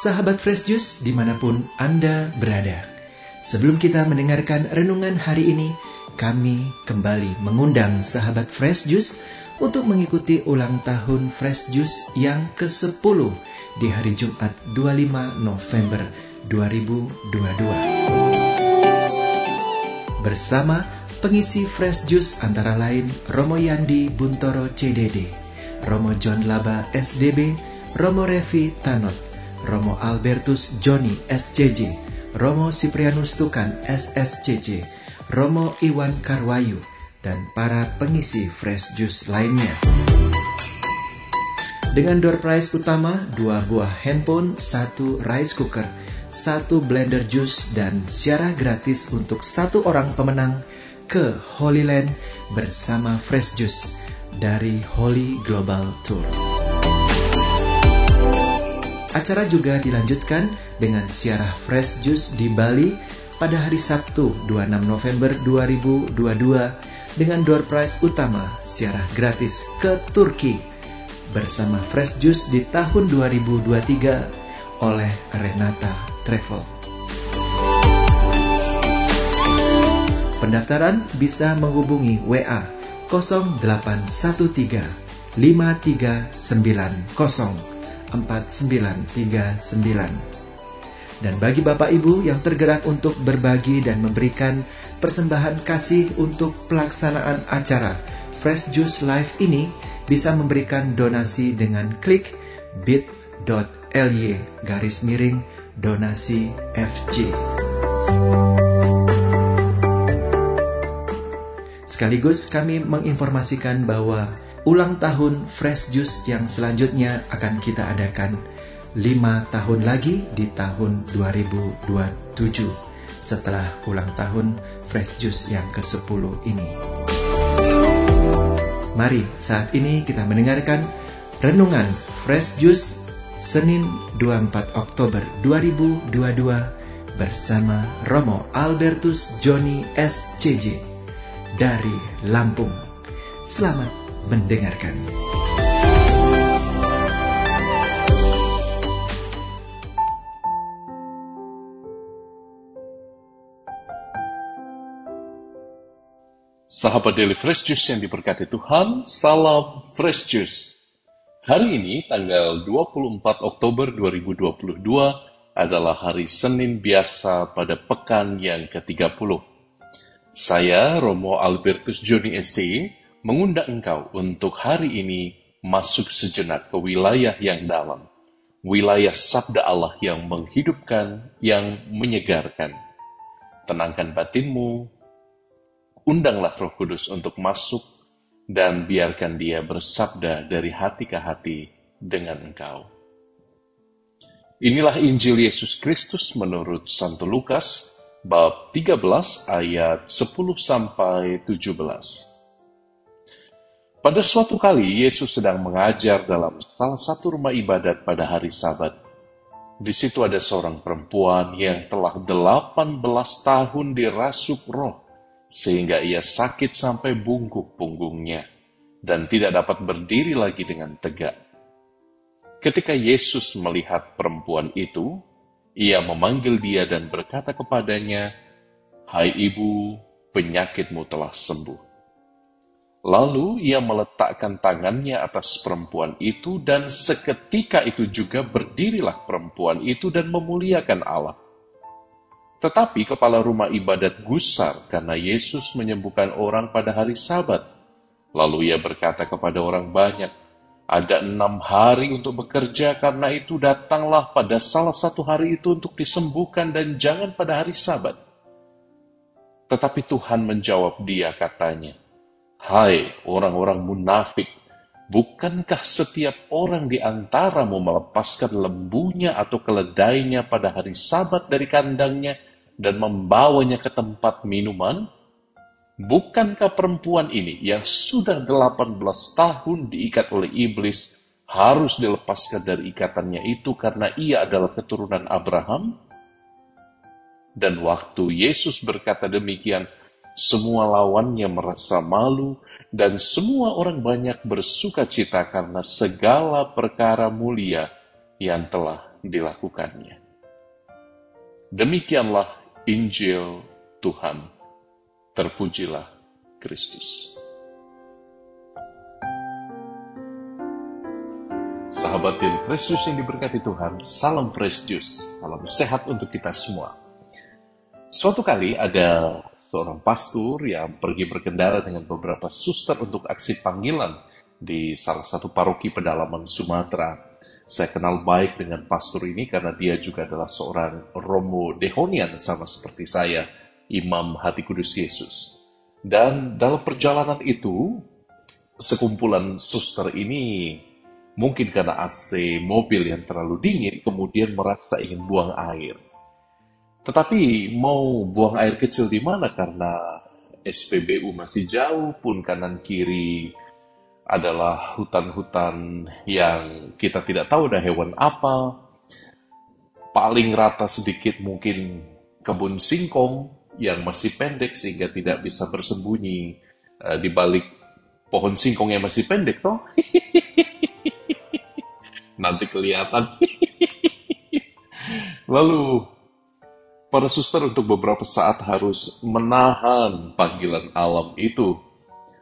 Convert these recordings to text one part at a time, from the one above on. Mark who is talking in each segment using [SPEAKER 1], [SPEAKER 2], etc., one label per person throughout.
[SPEAKER 1] Sahabat Fresh Juice di mana pun Anda berada. Sebelum kita mendengarkan renungan hari ini, kami kembali mengundang sahabat Fresh Juice untuk mengikuti ulang tahun Fresh Juice yang ke-10 di hari Jumat 25 November 2022. Bersama pengisi Fresh Juice antara lain Romo Yandi Buntoro CDD, Romo John Laba SDB, Romo Revi Tanot, Romo Albertus Joni SCJ, Romo Siprianus Tukan SSCC, Romo Iwan Karwayu, dan para pengisi Fresh Juice lainnya. Dengan door prize utama, dua buah handphone, satu rice cooker, satu blender juice, dan siarah gratis untuk satu orang pemenang ke Holy Land bersama Fresh Juice dari Holy Global Tour. Acara juga dilanjutkan dengan siarah Fresh Juice di Bali pada hari Sabtu 26 November 2022 dengan door prize utama siarah gratis ke Turki bersama Fresh Juice di tahun 2023 oleh Renata Travel. Pendaftaran bisa menghubungi WA 0813 5390 4939. Dan bagi Bapak Ibu yang tergerak untuk berbagi dan memberikan persembahan kasih untuk pelaksanaan acara Fresh Juice Live ini bisa memberikan donasi dengan klik bit.ly garis miring donasi FJ. Sekaligus kami menginformasikan bahwa ulang tahun Fresh Juice yang selanjutnya akan kita adakan 5 tahun lagi di tahun 2027 setelah ulang tahun Fresh Juice yang ke-10 ini. Mari saat ini kita mendengarkan renungan Fresh Juice Senin 24 Oktober 2022 bersama Romo Albertus Joni SCJ dari Lampung. Selamat mendengarkan.
[SPEAKER 2] Sahabat Daily Fresh Juice yang diberkati Tuhan, salam Fresh Juice. Hari ini, tanggal 24 Oktober 2022, adalah hari Senin biasa pada pekan yang ke-30. Saya, Romo Albertus Joni SC, mengundang engkau untuk hari ini masuk sejenak ke wilayah yang dalam, wilayah sabda Allah yang menghidupkan, yang menyegarkan. Tenangkan batinmu, undanglah roh kudus untuk masuk, dan biarkan dia bersabda dari hati ke hati dengan engkau. Inilah Injil Yesus Kristus menurut Santo Lukas, bab 13 ayat 10 sampai 17. Pada suatu kali, Yesus sedang mengajar dalam salah satu rumah ibadat pada hari Sabat. Di situ ada seorang perempuan yang telah 18 tahun dirasuk roh, sehingga ia sakit sampai bungkuk punggungnya, dan tidak dapat berdiri lagi dengan tegak. Ketika Yesus melihat perempuan itu, ia memanggil dia dan berkata kepadanya, Hai ibu, penyakitmu telah sembuh. Lalu ia meletakkan tangannya atas perempuan itu dan seketika itu juga berdirilah perempuan itu dan memuliakan Allah. Tetapi kepala rumah ibadat gusar karena Yesus menyembuhkan orang pada hari sabat. Lalu ia berkata kepada orang banyak, ada enam hari untuk bekerja karena itu datanglah pada salah satu hari itu untuk disembuhkan dan jangan pada hari sabat. Tetapi Tuhan menjawab dia katanya, Hai orang-orang munafik, bukankah setiap orang di antaramu melepaskan lembunya atau keledainya pada hari sabat dari kandangnya dan membawanya ke tempat minuman? Bukankah perempuan ini yang sudah 18 tahun diikat oleh iblis harus dilepaskan dari ikatannya itu karena ia adalah keturunan Abraham? Dan waktu Yesus berkata demikian, semua lawannya merasa malu dan semua orang banyak bersuka cita karena segala perkara mulia yang telah dilakukannya. Demikianlah Injil Tuhan. Terpujilah Kristus. Sahabat yang fresh juice yang diberkati Tuhan, salam fresh juice, salam sehat untuk kita semua. Suatu kali ada seorang pastor yang pergi berkendara dengan beberapa suster untuk aksi panggilan di salah satu paroki pedalaman Sumatera. Saya kenal baik dengan pastor ini karena dia juga adalah seorang Romo Dehonian sama seperti saya, Imam Hati Kudus Yesus. Dan dalam perjalanan itu, sekumpulan suster ini Mungkin karena AC mobil yang terlalu dingin, kemudian merasa ingin buang air. Tetapi mau buang air kecil di mana karena SPBU masih jauh pun kanan kiri adalah hutan-hutan yang kita tidak tahu ada hewan apa. Paling rata sedikit mungkin kebun singkong yang masih pendek sehingga tidak bisa bersembunyi uh, di balik pohon singkong yang masih pendek toh. nanti kelihatan. Lalu para suster untuk beberapa saat harus menahan panggilan alam itu.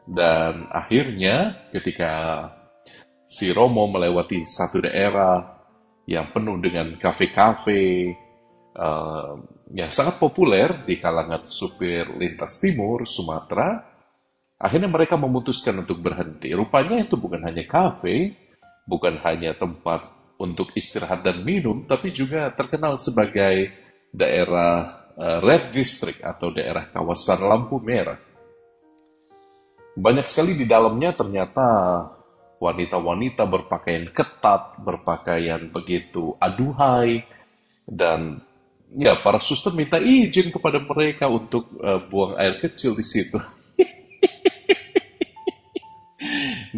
[SPEAKER 2] Dan akhirnya ketika si Romo melewati satu daerah yang penuh dengan kafe-kafe uh, yang sangat populer di kalangan supir lintas timur Sumatera, akhirnya mereka memutuskan untuk berhenti. Rupanya itu bukan hanya kafe, bukan hanya tempat untuk istirahat dan minum, tapi juga terkenal sebagai daerah uh, Red District atau daerah kawasan lampu merah. Banyak sekali di dalamnya ternyata wanita-wanita berpakaian ketat, berpakaian begitu aduhai, dan ya para suster minta izin kepada mereka untuk uh, buang air kecil di situ.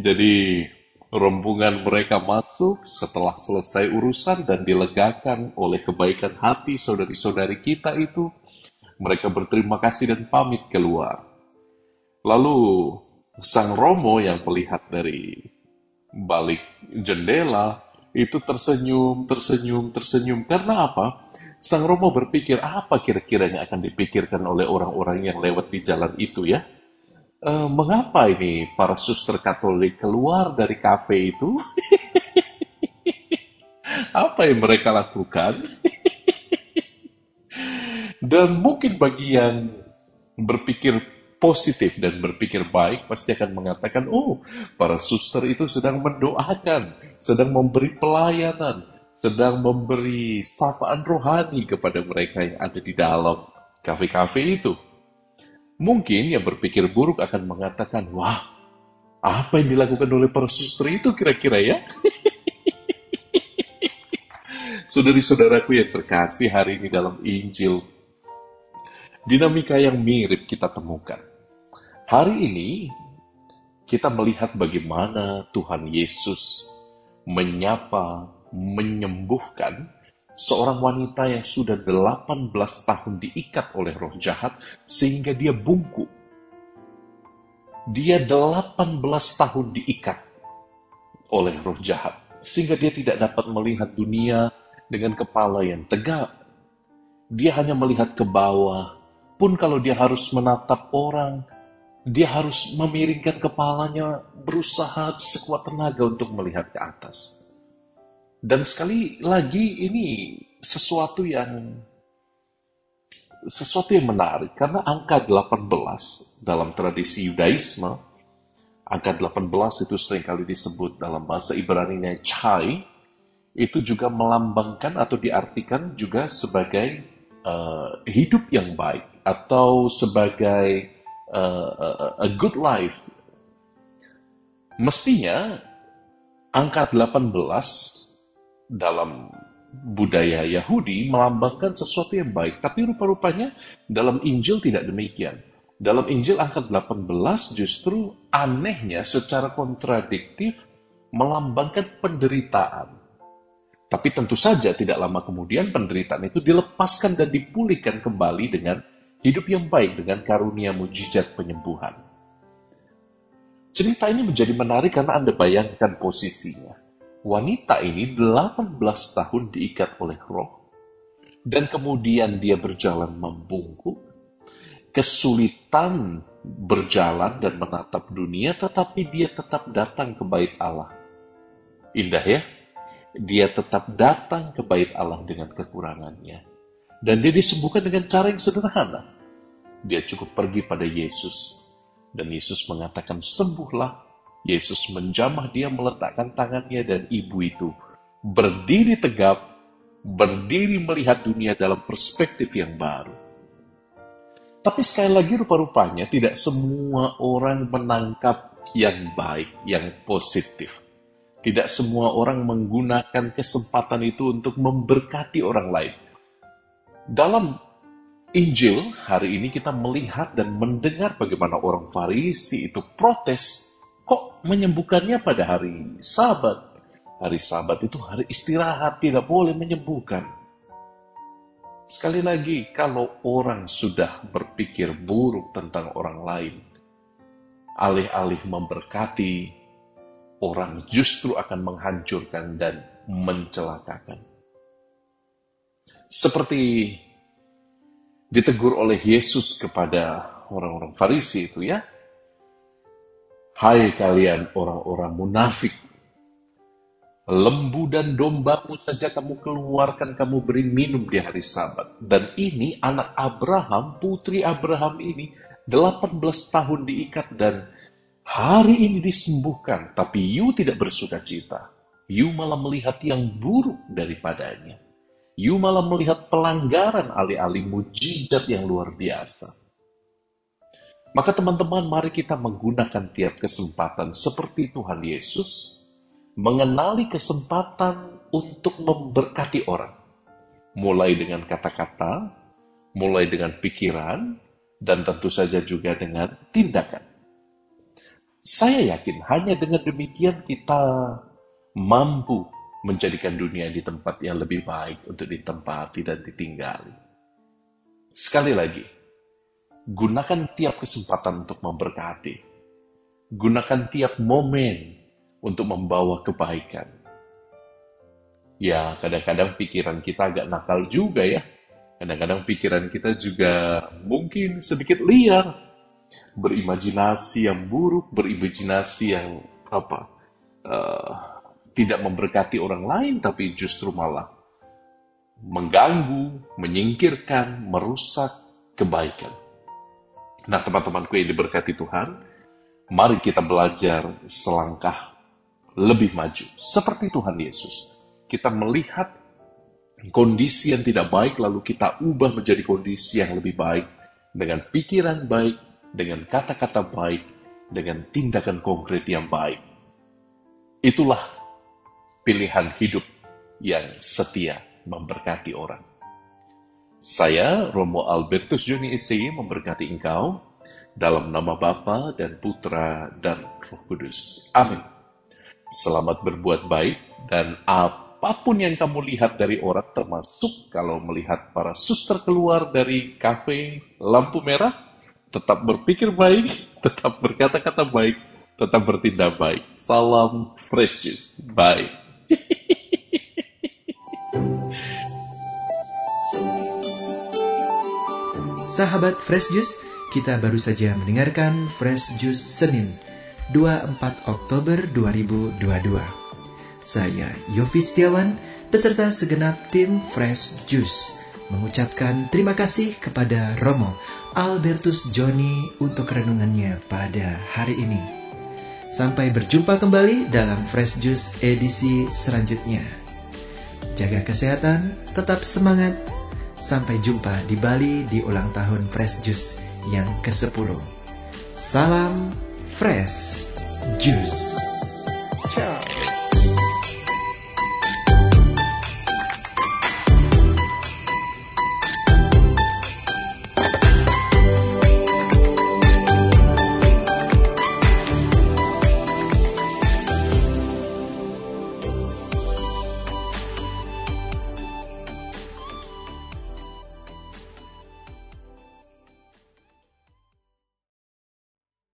[SPEAKER 2] Jadi rombongan mereka masuk setelah selesai urusan dan dilegakan oleh kebaikan hati saudari-saudari kita itu, mereka berterima kasih dan pamit keluar. Lalu sang Romo yang melihat dari balik jendela itu tersenyum, tersenyum, tersenyum. Karena apa? Sang Romo berpikir apa kira-kira yang akan dipikirkan oleh orang-orang yang lewat di jalan itu ya? uh, mengapa ini para suster Katolik keluar dari kafe itu? Apa yang mereka lakukan? dan mungkin bagi yang berpikir positif dan berpikir baik pasti akan mengatakan, oh, para suster itu sedang mendoakan, sedang memberi pelayanan, sedang memberi sapaan rohani kepada mereka yang ada di dalam kafe-kafe itu. Mungkin yang berpikir buruk akan mengatakan, wah, apa yang dilakukan oleh para suster itu kira-kira ya? Saudari-saudaraku yang terkasih hari ini dalam Injil, dinamika yang mirip kita temukan. Hari ini kita melihat bagaimana Tuhan Yesus menyapa, menyembuhkan seorang wanita yang sudah 18 tahun diikat oleh roh jahat sehingga dia bungkuk. Dia 18 tahun diikat oleh roh jahat sehingga dia tidak dapat melihat dunia dengan kepala yang tegak. Dia hanya melihat ke bawah. Pun kalau dia harus menatap orang, dia harus memiringkan kepalanya, berusaha sekuat tenaga untuk melihat ke atas. Dan sekali lagi ini sesuatu yang sesuatu yang menarik karena angka 18 dalam tradisi Yudaisme angka 18 itu sering kali disebut dalam bahasa Ibrani-nya chai itu juga melambangkan atau diartikan juga sebagai uh, hidup yang baik atau sebagai uh, a good life. Mestinya angka 18 dalam budaya Yahudi melambangkan sesuatu yang baik, tapi rupa-rupanya dalam Injil tidak demikian. Dalam Injil angka 18 justru anehnya secara kontradiktif melambangkan penderitaan. Tapi tentu saja tidak lama kemudian penderitaan itu dilepaskan dan dipulihkan kembali dengan hidup yang baik dengan karunia mujizat penyembuhan. Cerita ini menjadi menarik karena Anda bayangkan posisinya. Wanita ini 18 tahun diikat oleh roh. Dan kemudian dia berjalan membungkuk. Kesulitan berjalan dan menatap dunia, tetapi dia tetap datang ke bait Allah. Indah ya? Dia tetap datang ke bait Allah dengan kekurangannya. Dan dia disembuhkan dengan cara yang sederhana. Dia cukup pergi pada Yesus dan Yesus mengatakan, sembuhlah. Yesus menjamah dia meletakkan tangannya dan ibu itu berdiri tegap, berdiri melihat dunia dalam perspektif yang baru. Tapi sekali lagi rupa-rupanya tidak semua orang menangkap yang baik, yang positif. Tidak semua orang menggunakan kesempatan itu untuk memberkati orang lain. Dalam Injil hari ini kita melihat dan mendengar bagaimana orang Farisi itu protes. Menyembuhkannya pada hari Sabat? Hari Sabat itu hari istirahat, tidak boleh menyembuhkan. Sekali lagi, kalau orang sudah berpikir buruk tentang orang lain, alih-alih memberkati, orang justru akan menghancurkan dan mencelakakan. Seperti ditegur oleh Yesus kepada orang-orang Farisi itu ya. Hai kalian orang-orang munafik, lembu dan dombamu saja kamu keluarkan, kamu beri minum di hari sabat. Dan ini anak Abraham, putri Abraham ini, 18 tahun diikat dan hari ini disembuhkan. Tapi you tidak bersuka cita. You malah melihat yang buruk daripadanya. You malah melihat pelanggaran alih-alih mujizat yang luar biasa. Maka teman-teman mari kita menggunakan tiap kesempatan seperti Tuhan Yesus, mengenali kesempatan untuk memberkati orang. Mulai dengan kata-kata, mulai dengan pikiran, dan tentu saja juga dengan tindakan. Saya yakin hanya dengan demikian kita mampu menjadikan dunia di tempat yang lebih baik untuk ditempati dan ditinggali. Sekali lagi, gunakan tiap kesempatan untuk memberkati. Gunakan tiap momen untuk membawa kebaikan. Ya, kadang-kadang pikiran kita agak nakal juga ya. Kadang-kadang pikiran kita juga mungkin sedikit liar. Berimajinasi yang buruk, berimajinasi yang apa? Uh, tidak memberkati orang lain, tapi justru malah mengganggu, menyingkirkan, merusak kebaikan. Nah, teman-temanku yang diberkati Tuhan, mari kita belajar selangkah lebih maju. Seperti Tuhan Yesus. Kita melihat kondisi yang tidak baik, lalu kita ubah menjadi kondisi yang lebih baik dengan pikiran baik, dengan kata-kata baik, dengan tindakan konkret yang baik. Itulah pilihan hidup yang setia memberkati orang. Saya, Romo Albertus Juni SCI, memberkati engkau dalam nama Bapa dan Putra dan Roh Kudus. Amin. Selamat berbuat baik dan apa pun yang kamu lihat dari orang, termasuk kalau melihat para suster keluar dari kafe lampu merah, tetap berpikir baik, tetap berkata-kata baik, tetap bertindak baik. Salam juice. Bye.
[SPEAKER 1] Sahabat Fresh Juice, kita baru saja mendengarkan Fresh Juice Senin 24 Oktober 2022. Saya Yofi Setiawan beserta segenap tim Fresh Juice mengucapkan terima kasih kepada Romo Albertus Joni untuk renungannya pada hari ini. Sampai berjumpa kembali dalam Fresh Juice edisi selanjutnya. Jaga kesehatan, tetap semangat. Sampai jumpa di Bali di ulang tahun Fresh Juice yang ke-10. Salam Fresh Juice.